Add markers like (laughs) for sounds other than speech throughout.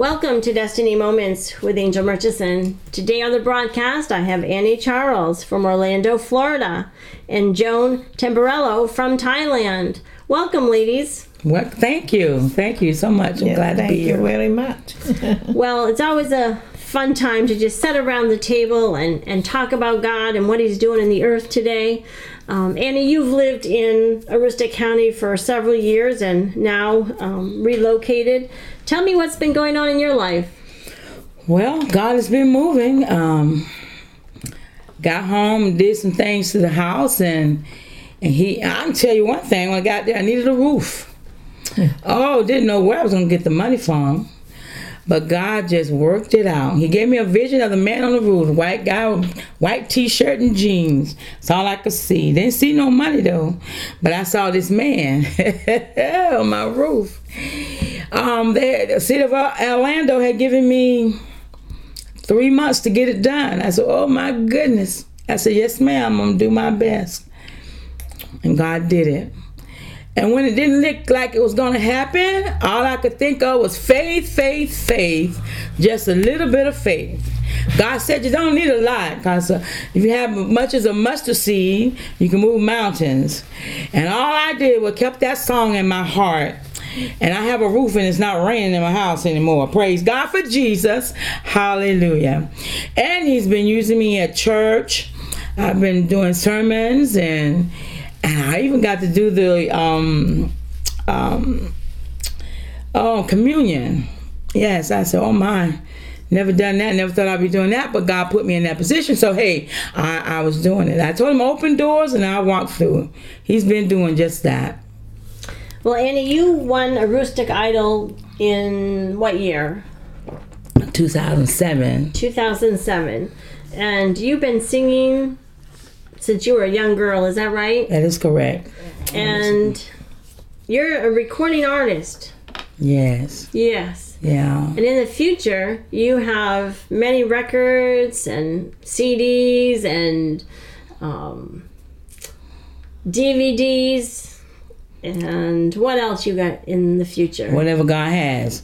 Welcome to Destiny Moments with Angel Murchison. Today on the broadcast, I have Annie Charles from Orlando, Florida, and Joan Tamburello from Thailand. Welcome, ladies. Well, thank you. Thank you so much. I'm Yeah, glad to be here. thank be you here. very much. (laughs) Well, it's always a fun time to just sit around the table and, and talk about God and what He's doing in the earth today. Um, Annie, you've lived in Aroostook County for several years and now um, relocated. Tell me what's been going on in your life. Well, God has been moving. Um, got home, did some things to the house, and and he. I can tell you one thing. When I got there, I needed a roof. Oh, didn't know where I was gonna get the money from. But God just worked it out. He gave me a vision of the man on the roof, white guy, with white t-shirt and jeans. That's all I could see. Didn't see no money though, but I saw this man (laughs) on my roof. Um, they, the city of Orlando had given me three months to get it done. I said, "Oh my goodness!" I said, "Yes, ma'am. I'm gonna do my best," and God did it. And when it didn't look like it was going to happen, all I could think of was faith, faith, faith, just a little bit of faith. God said you don't need a lot because uh, if you have much as a mustard seed, you can move mountains. And all I did was kept that song in my heart. And I have a roof and it's not raining in my house anymore. Praise God for Jesus. Hallelujah. And He's been using me at church. I've been doing sermons and and I even got to do the um um oh communion. Yes, I said, oh my, never done that. Never thought I'd be doing that, but God put me in that position. So hey, I, I was doing it. I told him open doors and I walked through. He's been doing just that. Well, Annie, you won Aroostook Idol in what year? 2007. 2007. And you've been singing since you were a young girl, is that right? That is correct. And you're a recording artist. Yes. Yes. Yeah. And in the future, you have many records and CDs and um, DVDs. And what else you got in the future? whatever God has.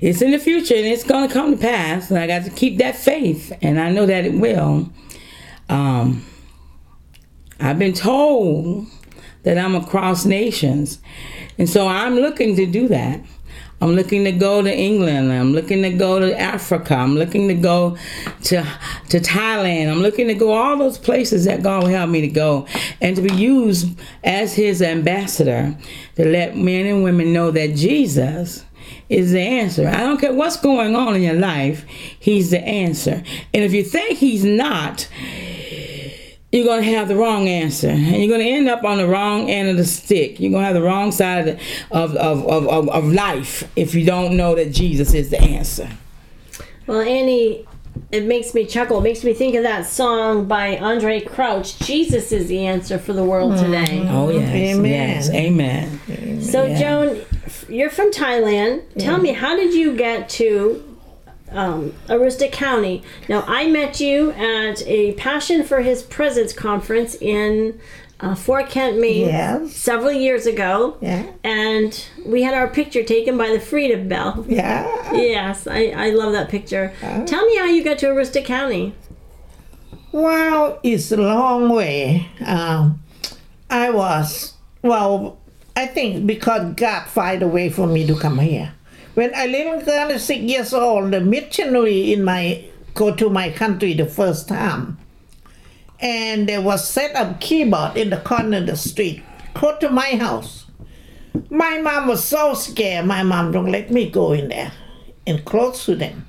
It's in the future and it's going to come to pass. And I got to keep that faith, and I know that it will. Um, I've been told that I'm across nations, and so I'm looking to do that. I'm looking to go to England. I'm looking to go to Africa. I'm looking to go to to Thailand. I'm looking to go all those places that God will help me to go and to be used as his ambassador to let men and women know that Jesus is the answer. I don't care what's going on in your life, he's the answer. And if you think he's not, you're going to have the wrong answer and you're going to end up on the wrong end of the stick you're going to have the wrong side of, of, of, of, of, of life if you don't know that jesus is the answer Well, Annie, it makes me chuckle. It makes me think of that song by Andraé Crouch, Jesus is the answer for the world mm-hmm. today. oh yes Amen. yes amen So, Yeah. Joan, you're from Thailand. Tell me, how did you get to um, Aroostook County? Now, I met you at a Passion for His Presence conference in uh, Fort Kent, Maine, several years ago. Yeah. And we had our picture taken by the Freedom Bell. Yeah. Yes, I, I love that picture. Tell me how you got to Aroostook County. Well, it's a long way. Um, I was, well, I think because God find a way for me to come here. When I little girl, six years old, the missionary in my, go to my country the first time. And there was set up keyboard in the corner of the street, close to my house. My mom was so scared. My mom don't let me go in there and close to them.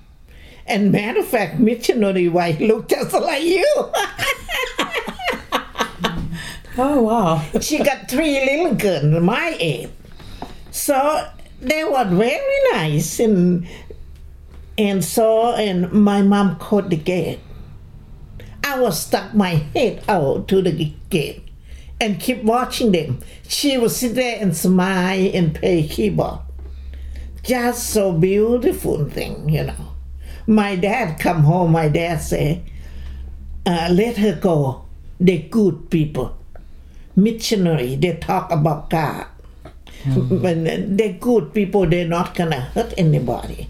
And matter of fact, missionary wife (laughs) looked just like you. (laughs) oh wow she got three little girls my age. So they were very nice and and so and my mom caught the gate. I was stuck my head out to the gate and keep watching them. She would sit there and smile and play keyboard. Just so beautiful thing, you know. My dad come home, my dad say, uh, let her go. They good people. Missionary, they talk about God. But they're good people, they're not gonna hurt anybody.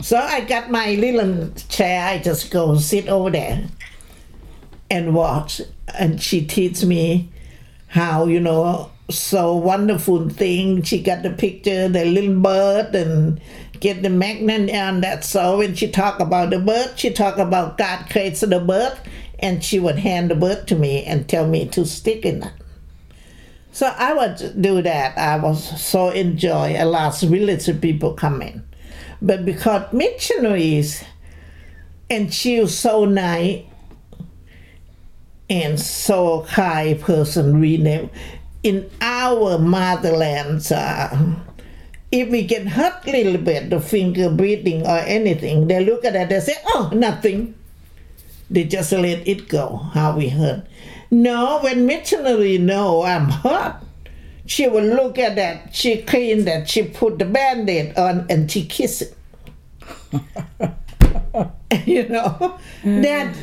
So I got my little chair. I just go sit over there and watch. And she teach me how you know so wonderful thing. She got the picture, the little bird, and get the magnet on that. So when she talk about the bird, she talk about God creates the bird, and she would hand the bird to me and tell me to stick in it. So I would do that. I was so enjoy. A lot of religious people coming. but because missionaries, and she was so nice and so kind person we know in our motherland uh, if we get hurt a little bit the finger bleeding or anything they look at it they say oh nothing they just let it go how we hurt no when missionary know i'm hurt she will look at that she clean that she put the band-aid on and she kiss it. (laughs) You know? Mm. That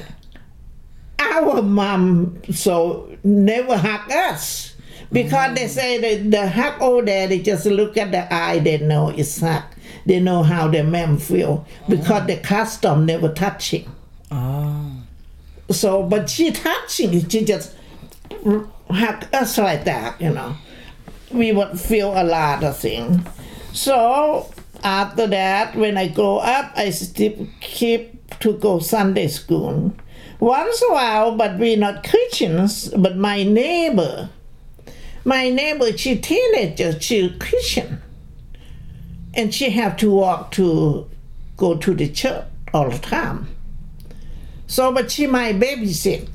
our mom so never hug us. Because they mm. say that the hug over there they just look at the eye they know it's hug they know how the mom feel. Because mm. the custom never touching Oh. Ah. So but she touching she just hug us like that you know we would feel a lot of things so after that when i grow up i still keep to go sunday school once a while, but we're not Christians. But my neighbor, my neighbor, she teenager, she Christian, and she have to walk to go to the church all the time. So, but she my babysit.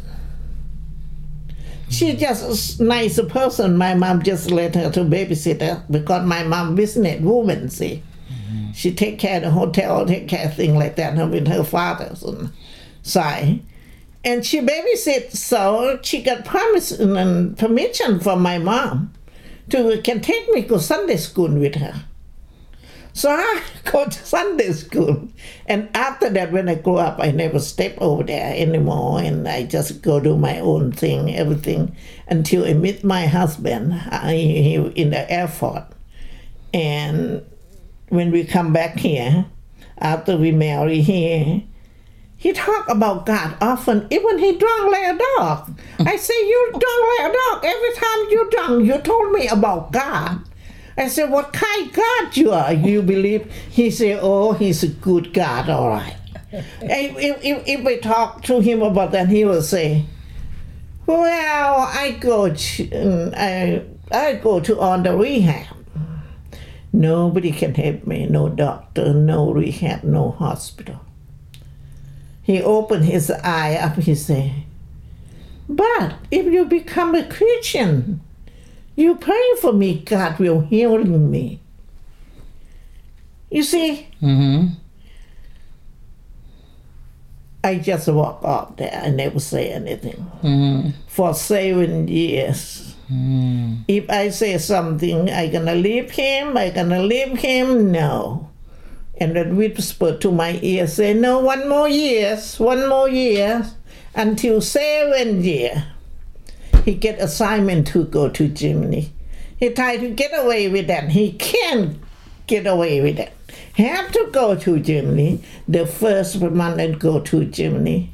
She just a nice person. My mom just let her to babysit her because my mom business woman. See, mm-hmm. she take care of the hotel, take care of things like that. With her father's and side and she babysit so she got promise and permission from my mom to can take me to Sunday school with her. So I (laughs) go to Sunday school. And after that, when I grew up, I never step over there anymore. And I just go do my own thing, everything, until I meet my husband uh, I, he, in the airport. And when we come back here, after we marry here, he talk about God often, even he drunk like a dog. I say, you drunk like a dog. Every time you drunk, you told me about God. I said, what kind God you are? You believe? He said, oh, he's a good God, all right. if, if, if we talk to him about that, he will say, well, I go to, I, I go to on the rehab. Nobody can help me, no doctor, no rehab, no hospital. He opened his eye up, he said, But if you become a Christian, you pray for me, God will heal me. You see, Mm-hmm. I just walk up there. I never say anything. Mm-hmm. For seven years. Mm. If I say something, I gonna leave him, I gonna leave him, no. And that whisper to my ear, say, no, one more years, one more year, until seven year. He get assignment to go to Germany. He tried to get away with that. He can't get away with it. Have to go to Germany. The first month and go to Germany.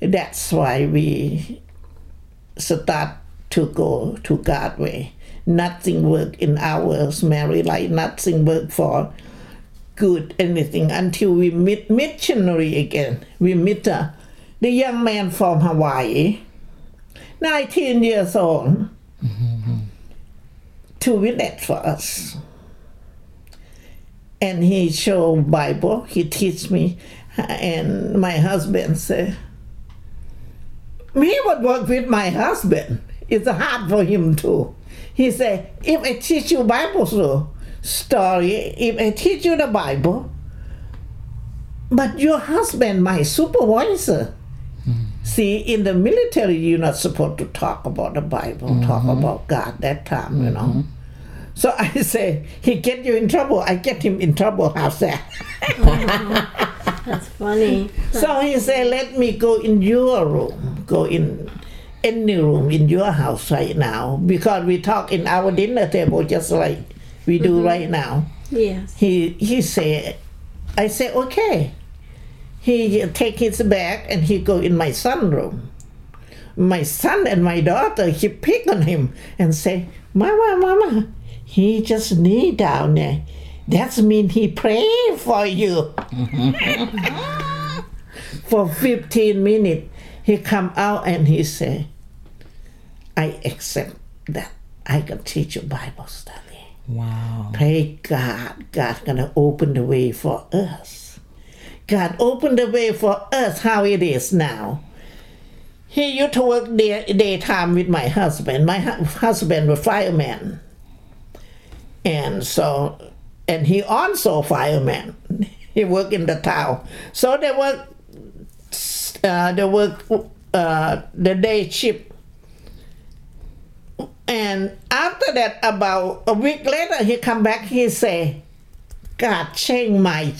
That's why we start to go to God way. Nothing work in our married life. Nothing work for good anything until we meet missionary again. We meet uh, the young man from Hawaii, 19 years old, to witness for us. And he show Bible, he teach me, and my husband said, he would work with my husband. It's hard for him too. He said, if I teach you Bible so, story, if I teach you the Bible, but your husband, my supervisor, see, in the military, you're not supposed to talk about the Bible, mm-hmm. talk about God that time, you know. Mm-hmm. So (laughs) I say, he get you in trouble, I get him in trouble, how's (laughs) that? That's funny. So he said, let me go in your room, go in any room in your house right now, because we talk in our dinner table just like we do mm-hmm. right now. Yes. He he said, I say, okay. He take his bag and he go in my son room. My son and my daughter, he pick on him and say, Mama, Mama, he just knee down there. That's mean he pray for you. (laughs) for 15 minutes, he come out and he say, I accept that I can teach you Bible study. Wow. Pray God, God gonna open the way for us. God open the way for us how it is now. He used to work day, daytime with my husband. My hu- husband was fireman. And so, and he also fireman. (laughs) He worked in the town. So they work, uh, they work uh, the day shift and after that, about a week later, he come back. He say, "God changed my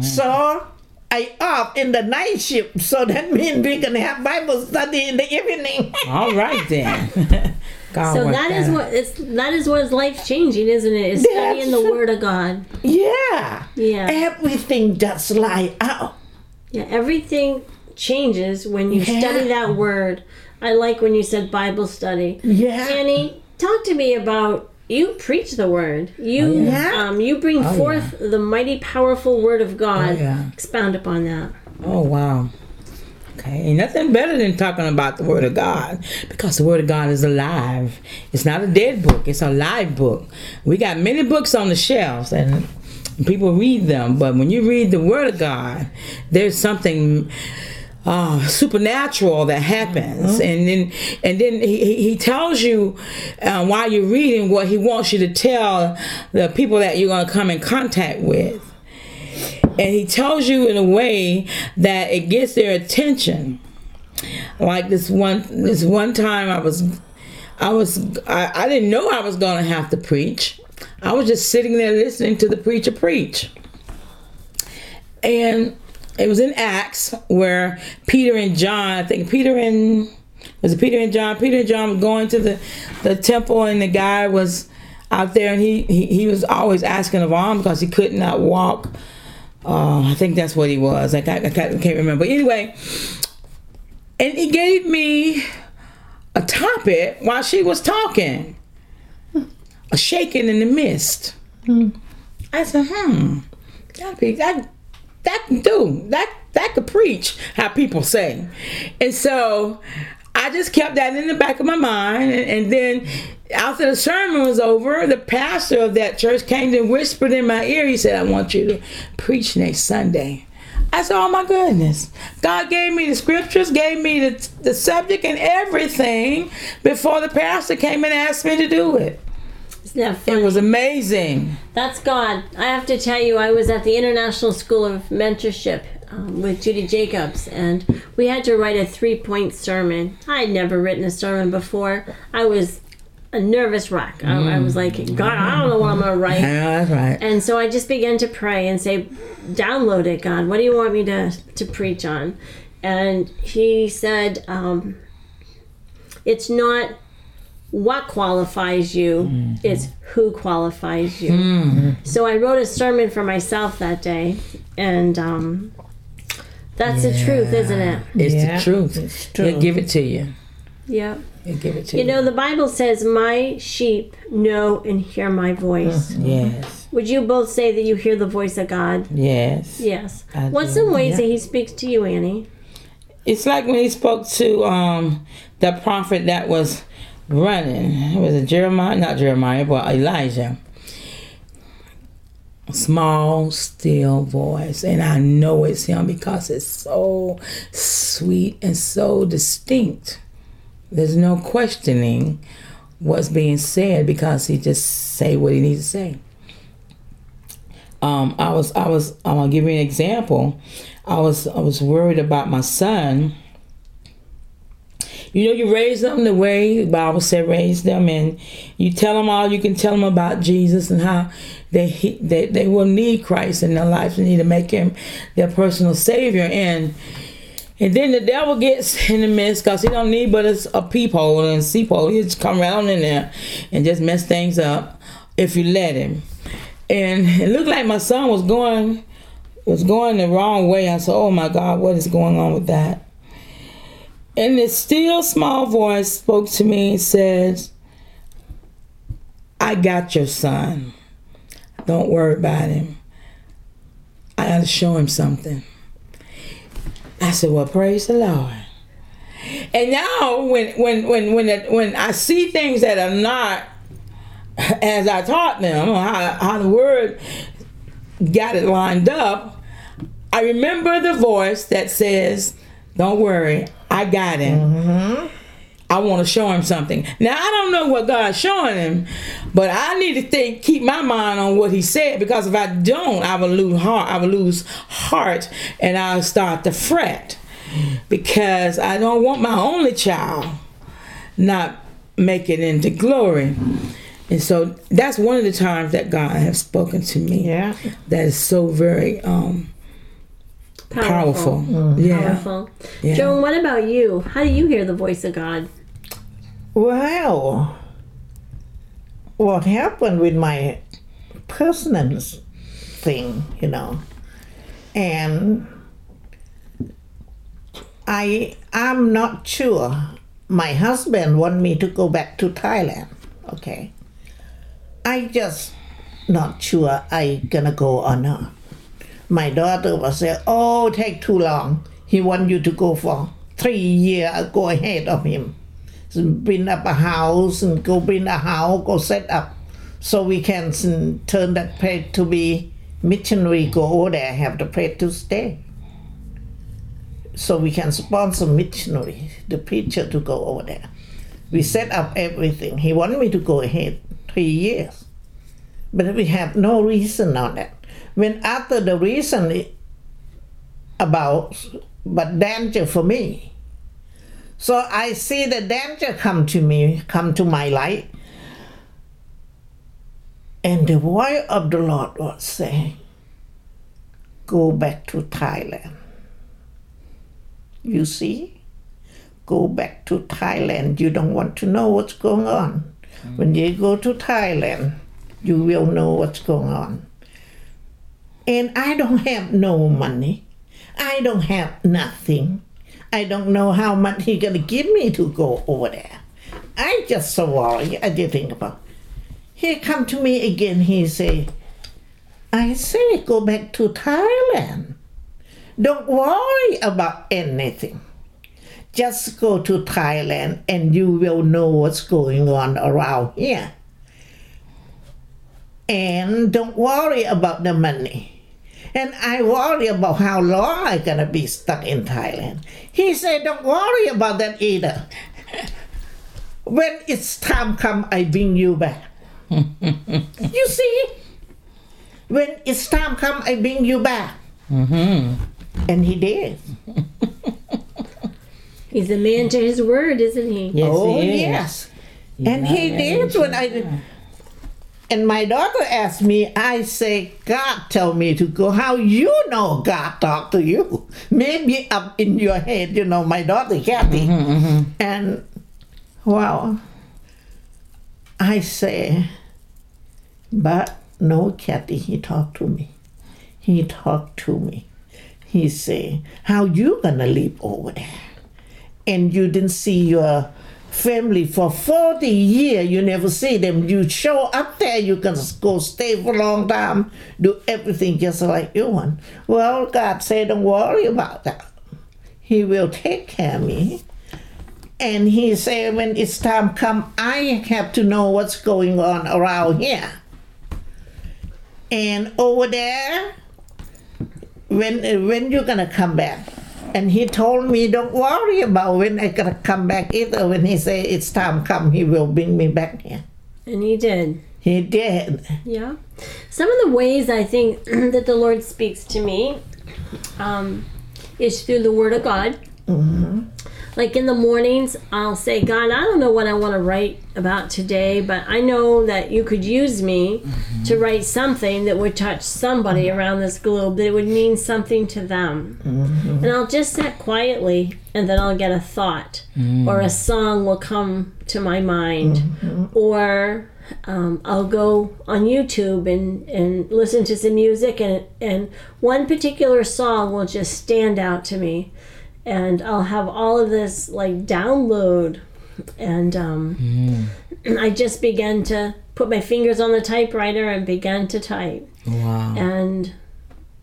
shift." So I off in the night shift. So that (laughs) means we can have Bible study in the evening. (laughs) All right then. (laughs) God So that is out. what it's that is what is life changing, isn't it? Is studying the Word of God. yeah, Yeah. everything does lie out. Yeah, everything changes when you Yeah. study that Word. I like when you said Bible study. Yeah, Annie, talk to me about you preach the Word. You yeah. um you bring Oh, forth the mighty powerful Word of God. Oh, yeah. Expound upon that. Oh wow. Okay, ain't nothing better than talking about the Word of God because the Word of God is alive. It's not a dead book; it's a live book. We got many books on the shelves, and people read them. But when you read the Word of God, there's something uh, supernatural that happens, and then and then he, he- tells you uh, while you're reading what he wants you to tell the people that you're going to come in contact with. And he tells you in a way that it gets their attention. Like this one this one time i was i was i, I didn't know i was gonna have to preach. I was just sitting there listening to the preacher preach. And it was in acts where peter and john i think peter and was it peter and john peter and john were going to the the temple and the guy was out there and he he, he was always asking of alms because he could not walk uh, I think that's what he was. Like, I, I can't I can't remember. Anyway, and he gave me a topic while she was talking. A shaking in the mist. I said, hmm, that'd be that that can do that that could preach how people say, and so I just kept that in the back of my mind, and, and then after the sermon was over, the pastor of that church came and whispered in my ear. He said, "I want you to preach next Sunday." I said, "Oh my goodness!" God gave me the scriptures, gave me the the subject and everything before the pastor came and asked me to do it. Funny? It was amazing. That's God. I have to tell you, I was at the International School of Mentorship um, with Judy Jacobs, and we had to write a three point sermon. I had never written a sermon before. I was a nervous wreck. I, I was like, God, I don't know what I'm going to write. Yeah, that's right. And so I just began to pray and say, download it, God. What do you want me to, to preach on? And he said, um, it's not what qualifies you, is who qualifies you. So I wrote a sermon for myself that day. And um, that's the truth, isn't it? It's Yeah, the truth. it's true. He'll give it to you. Yeah. He'll give it to You you. know, the Bible says, My sheep know and hear my voice. yes, Would you both say that you hear the voice of God? yes. Yes. I What's do, some ways yeah. that He speaks to you, Annie? It's like when he spoke to um the prophet that was running. It Was it Jeremiah? Not Jeremiah, but Elijah. Small, still voice, and I know it's him because it's so sweet and so distinct. There's no questioning what's being said because he just say what he needs to say. um, I was I was I'm gonna give you an example. I was I was worried about my son. You know, you raise them the way the Bible said raise them, and you tell them all you can tell them about Jesus and how they he- they they will need Christ in their lives. They need to make Him their personal Savior, and and then the devil gets (laughs) in the midst because he don't need but a, a peephole and a seephole. He just come around in there and just mess things up if you let him. and (laughs) it looked like my son was going was going the wrong way. I said, "Oh my God, what is going on with that?" And this still small voice spoke to me and says, "I got your son. Don't worry about him. I got to show him something." I said, "Well, praise the Lord." And now, when when when when it, when I see things that are not as I taught them, how, how the word got it lined up, I remember the voice that says, Don't worry, I got him. I want to show him something. Now I don't know what God's showing him, but I need to think, keep my mind on what He said because if I don't, I will lose heart. I will lose heart, and I'll start to fret because I don't want my only child not making into glory. And so that's one of the times that God has spoken to me. Yeah. That is so very um, powerful. Mm-hmm. Yeah. Powerful. Yeah. Joan, what about you? How do you hear the voice of God? Well, what happened with my personal thing, you know, and I'm not sure. My husband want me to go back to Thailand. Okay, I just not sure I gonna go or not. My daughter was say, "Oh, take too long. He want you to go for three years. Go ahead of him." bring up a house and go bring a house, go set up, so we can turn that place to be missionary. Go over there, have the place to stay, so we can sponsor missionary, the preacher to go over there. We set up everything. He wanted me to go ahead three years, but we have no reason on that. When after the reason about, but danger for me. So I see the danger come to me, come to my life And the voice of the Lord was saying, Go back to Thailand. You see? Go back to Thailand. You don't want to know what's going on. Mm. When you go to Thailand, you will know what's going on. And I don't have no money. I don't have nothing. I don't know how much he gonna give me to go over there. I just so worried. I did think about. He come to me again. He say, "I say go back to Thailand. Don't worry about anything. Just go to Thailand, and you will know what's going on around here. And don't worry about the money." And I worry about how long I'm gonna be stuck in Thailand. He said, "Don't worry about that either. when it's time come, I bring you back." (laughs) you see, when it's time come, I bring you back. Mm-hmm. And he did. (laughs) He's a man to his word, isn't he? Yes, oh he yes, and he did when I. And my daughter asked me, I say, God tell me to go. How you know God talk to you? Maybe up in your head, you know, my daughter Kathy. Mm-hmm, mm-hmm. And well, I say, but no, Kathy, he talked to me. He talked to me. He say, how you gonna live over there? And you didn't see your family for 40 years you never see them. You show up there you can go stay for a long time do everything just like you want. Well god said don't worry about that. He will take care of me. And he said when it's time come i have to know what's going on around here. And over there when when you gonna come back and he told me don't worry about when i gonna come back either when he say it's time come he will bring me back here And he did. he did Yeah. Some of the ways I think (clears throat) that the Lord speaks to me um, is through the Word of God. Like in the mornings, I'll say, God, I don't know what I want to write about today, but I know that you could use me mm-hmm. to write something that would touch somebody mm-hmm. around this globe, that it would mean something to them. Mm-hmm. And I'll just sit quietly, and then I'll get a thought, mm. or a song will come to my mind, or um, I'll go on YouTube and, and listen to some music, and, and one particular song will just stand out to me. And I'll have all of this like download, and um, I just began to put my fingers on the typewriter and began to type. Wow. And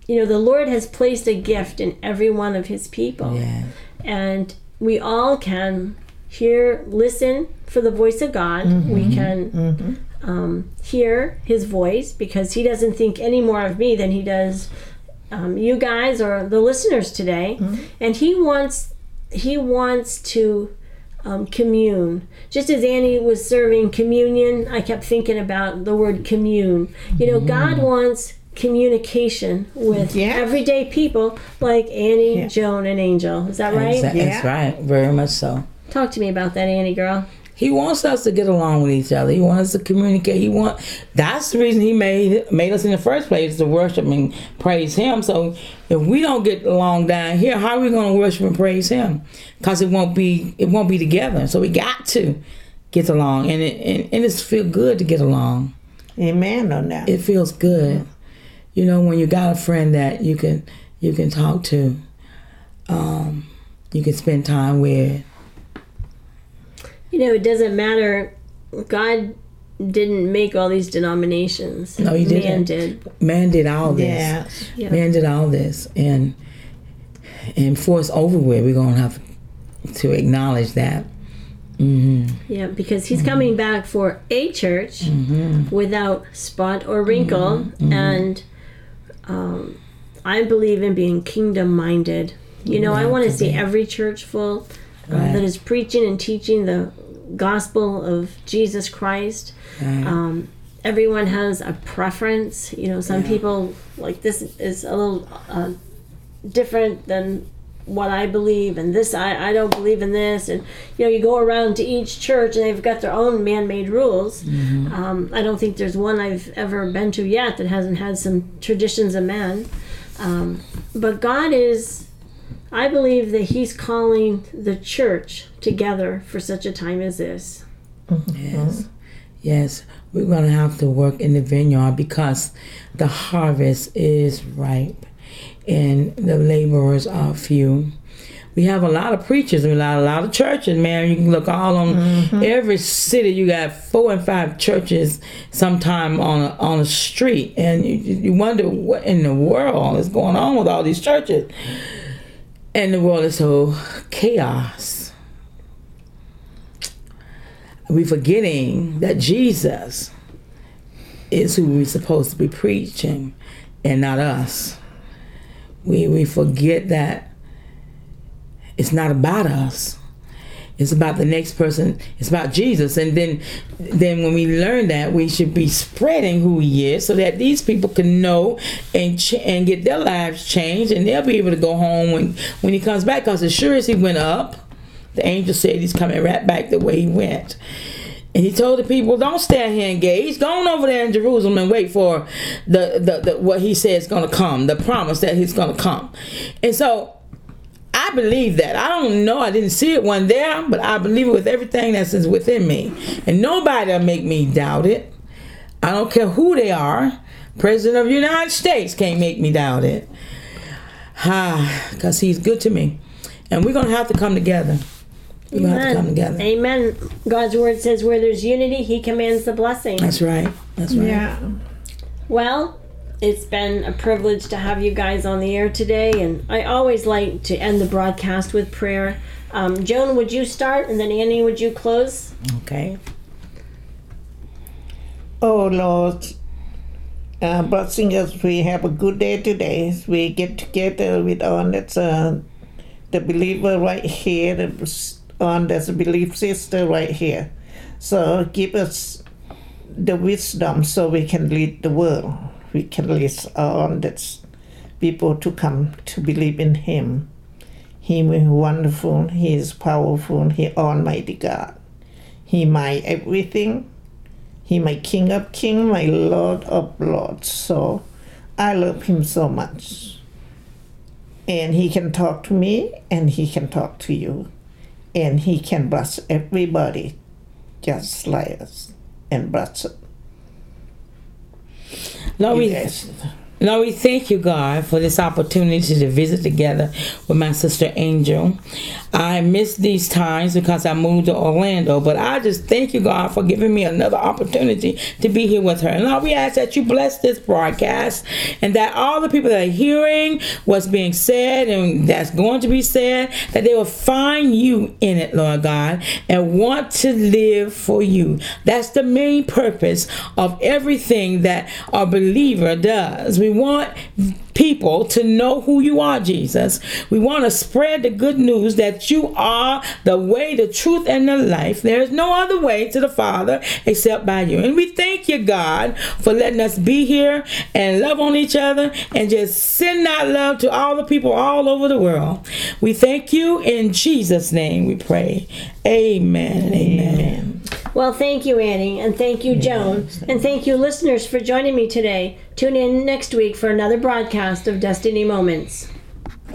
you know, the Lord has placed a gift in every one of His people Yeah. and we all can hear listen for the voice of god we can um, hear his voice because he doesn't think any more of me than he does um, you guys or the listeners today and he wants he wants to um, commune just as annie was serving communion i kept thinking about the word commune you know god wants communication with Yeah. everyday people like annie Yeah. joan and angel is that right Exa- That's Yeah. right. Very much so. talk to me about that annie girl He wants us to get along with each other. He wants us to communicate. He want that's the reason he made made us in the first place to worship and praise him. So if we don't get along down here, how are we going to worship and praise him? Because it won't be it won't be together. So we got to get along, and it and, and it's feel good to get along. Amen on that. It feels good, you know, when you got a friend that you can you can talk to, um, you can spend time with. You know it doesn't matter god didn't make all these denominations No, he didn't. Man did Man did all this. yes. Yeah. Man did all this, and and before it's over with, we're gonna have to acknowledge that. Mm-hmm. Yeah, because he's coming back for a church without spot or wrinkle, and um, I believe in being kingdom minded. You know, I want to see every church full uh, Right. that is preaching and teaching the gospel of Jesus Christ. Right. Um, everyone has a preference. You know, some people like this is a little uh, different than what I believe, and this I, I don't believe in this. And you know, you go around to each church, and they've got their own man-made rules. Um, I don't think there's one I've ever been to yet that hasn't had some traditions of men. Um, but God is, I believe that He's calling the church together for such a time as this. Yes, yes, we're gonna have to work in the vineyard because the harvest is ripe, and the laborers are few. We have a lot of preachers, and a lot, a lot of churches, man. You can look all on mm-hmm. every city. You got four and five churches, sometime on a, on a street, and you, you wonder what in the world is going on with all these churches. And the world is so chaos. We're forgetting that Jesus is who we're supposed to be preaching, and not us. We we forget that it's not about us. It's about the next person. It's about Jesus. And then then when we learn that, we should be spreading who he is so that these people can know and ch- and get their lives changed and they'll be able to go home when when he comes back cuz as sure as he went up, the angel said he's coming right back the way he went. And he told the people, "Don't stand here engaged. Go on over there in Jerusalem and wait for the, the, the what he says is going to come, the promise that he's going to come." And so, I believe that. I don't know. I didn't see it one there, but I believe it with everything that's within me, and nobody will make me doubt it. I don't care who they are. President of the United States can't make me doubt it. Ah, because he's good to me, and we're gonna have to come together. We're gonna have to come together. Amen. God's word says where there's unity, He commands the blessing. That's right. That's right. Yeah. Well, it's been a privilege to have you guys on the air today, and I always like to end the broadcast with prayer. Um, Joan, would you start, and then Annie, would you close? Okay. Oh Lord, uh, blessing us. We have a good day today. We get together with on that's uh, the believer right here, the, on that's a belief sister right here. So give us the wisdom so we can lead the world. We can lead on that's people to come to believe in Him. He is wonderful. He is powerful. He Almighty God. He my everything. He my King of King, my Lord of Lords. So I love him so much. And he can talk to me and he can talk to you. And he can bless everybody just like us and bless it. Lord, we, Yes. Lord, we thank you, God, for this opportunity to visit together with my sister Angel. I miss these times because I moved to Orlando, but I just thank you, God, for giving me another opportunity to be here with her. And Lord, we ask that you bless this broadcast and that all the people that are hearing what's being said and that's going to be said, that they will find you in it, Lord God, and want to live for you. That's the main purpose of everything that a believer does. We want people to know who you are, Jesus. We want to spread the good news that you are the way, the truth, and the life. There is no other way to the Father except by you. And we thank you, God, for letting us be here and love on each other and just send that love to all the people all over the world. We thank you in Jesus' name. We pray. Amen. and Amen. Well, thank you, Annie, and thank you, Joan, and thank you, listeners, for joining me today. Tune in next week for another broadcast of Destiny Moments.